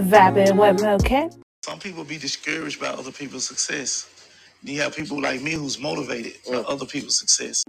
Vibing with okay? Some people be discouraged by other people's success. You have people like me who's motivated by mm. other people's success.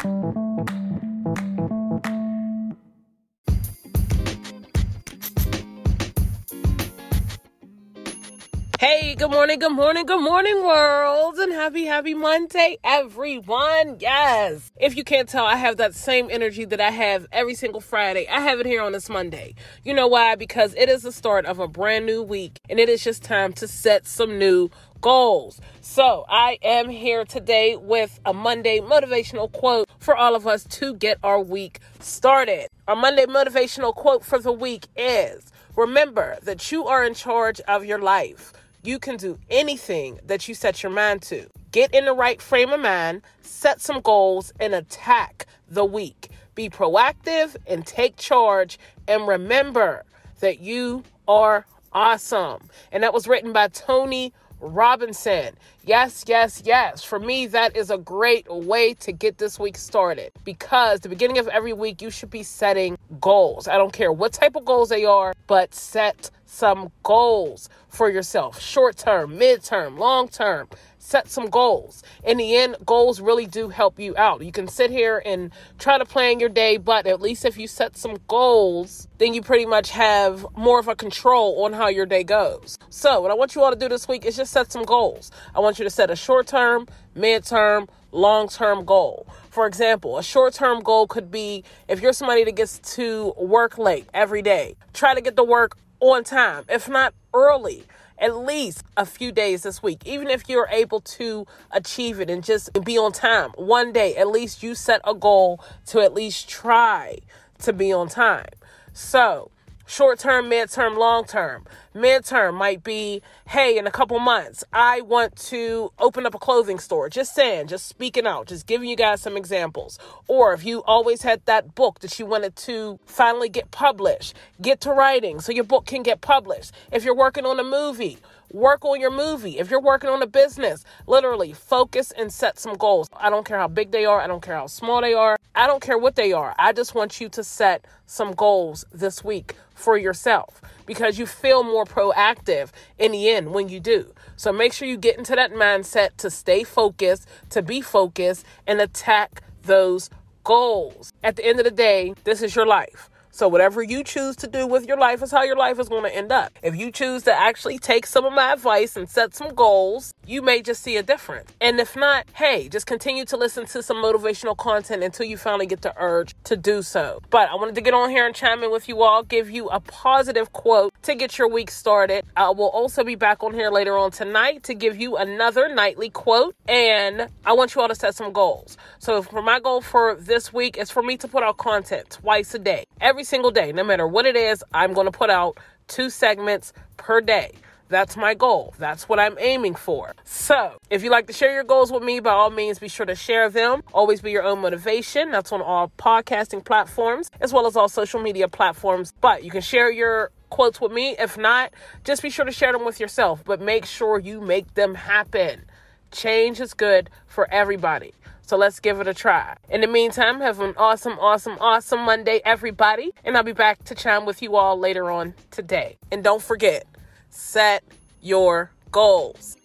Hey, good morning, good morning, good morning, world, and happy, happy Monday, everyone. Yes. If you can't tell, I have that same energy that I have every single Friday. I have it here on this Monday. You know why? Because it is the start of a brand new week, and it is just time to set some new goals. So, I am here today with a Monday motivational quote for all of us to get our week started. Our Monday motivational quote for the week is Remember that you are in charge of your life. You can do anything that you set your mind to. Get in the right frame of mind, set some goals, and attack the week. Be proactive and take charge. And remember that you are awesome. And that was written by Tony Robinson. Yes, yes, yes. For me, that is a great way to get this week started because the beginning of every week, you should be setting goals. I don't care what type of goals they are, but set some goals for yourself short term, mid term, long term set some goals. In the end, goals really do help you out. You can sit here and try to plan your day, but at least if you set some goals, then you pretty much have more of a control on how your day goes. So, what I want you all to do this week is just set some goals. I want you to set a short term, mid term, long term goal. For example, a short term goal could be if you're somebody that gets to work late every day, try to get to work on time, if not early at least a few days this week, even if you're able to achieve it and just be on time. One day, at least you set a goal to at least try to be on time. So, short term, mid term, long term. Mid term might be, hey, in a couple months, I want to open up a clothing store. Just saying, just speaking out, just giving you guys some examples. Or if you always had that book that you wanted to finally get published, get to writing so your book can get published. If you're working on a movie, Work on your movie. If you're working on a business, literally focus and set some goals. I don't care how big they are, I don't care how small they are, I don't care what they are. I just want you to set some goals this week for yourself because you feel more proactive in the end when you do. So make sure you get into that mindset to stay focused, to be focused, and attack those goals. At the end of the day, this is your life. So, whatever you choose to do with your life is how your life is going to end up. If you choose to actually take some of my advice and set some goals, you may just see a difference. And if not, hey, just continue to listen to some motivational content until you finally get the urge to do so. But I wanted to get on here and chime in with you all, give you a positive quote to get your week started. I will also be back on here later on tonight to give you another nightly quote. And I want you all to set some goals. So, for my goal for this week is for me to put out content twice a day. Every every single day, no matter what it is, I'm going to put out two segments per day. That's my goal. That's what I'm aiming for. So, if you like to share your goals with me, by all means, be sure to share them. Always be your own motivation. That's on all podcasting platforms as well as all social media platforms. But you can share your quotes with me. If not, just be sure to share them with yourself. But make sure you make them happen. Change is good for everybody. So let's give it a try. In the meantime, have an awesome, awesome, awesome Monday, everybody. And I'll be back to chime with you all later on today. And don't forget, set your goals.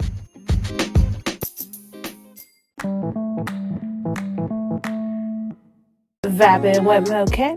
Vibing with okay?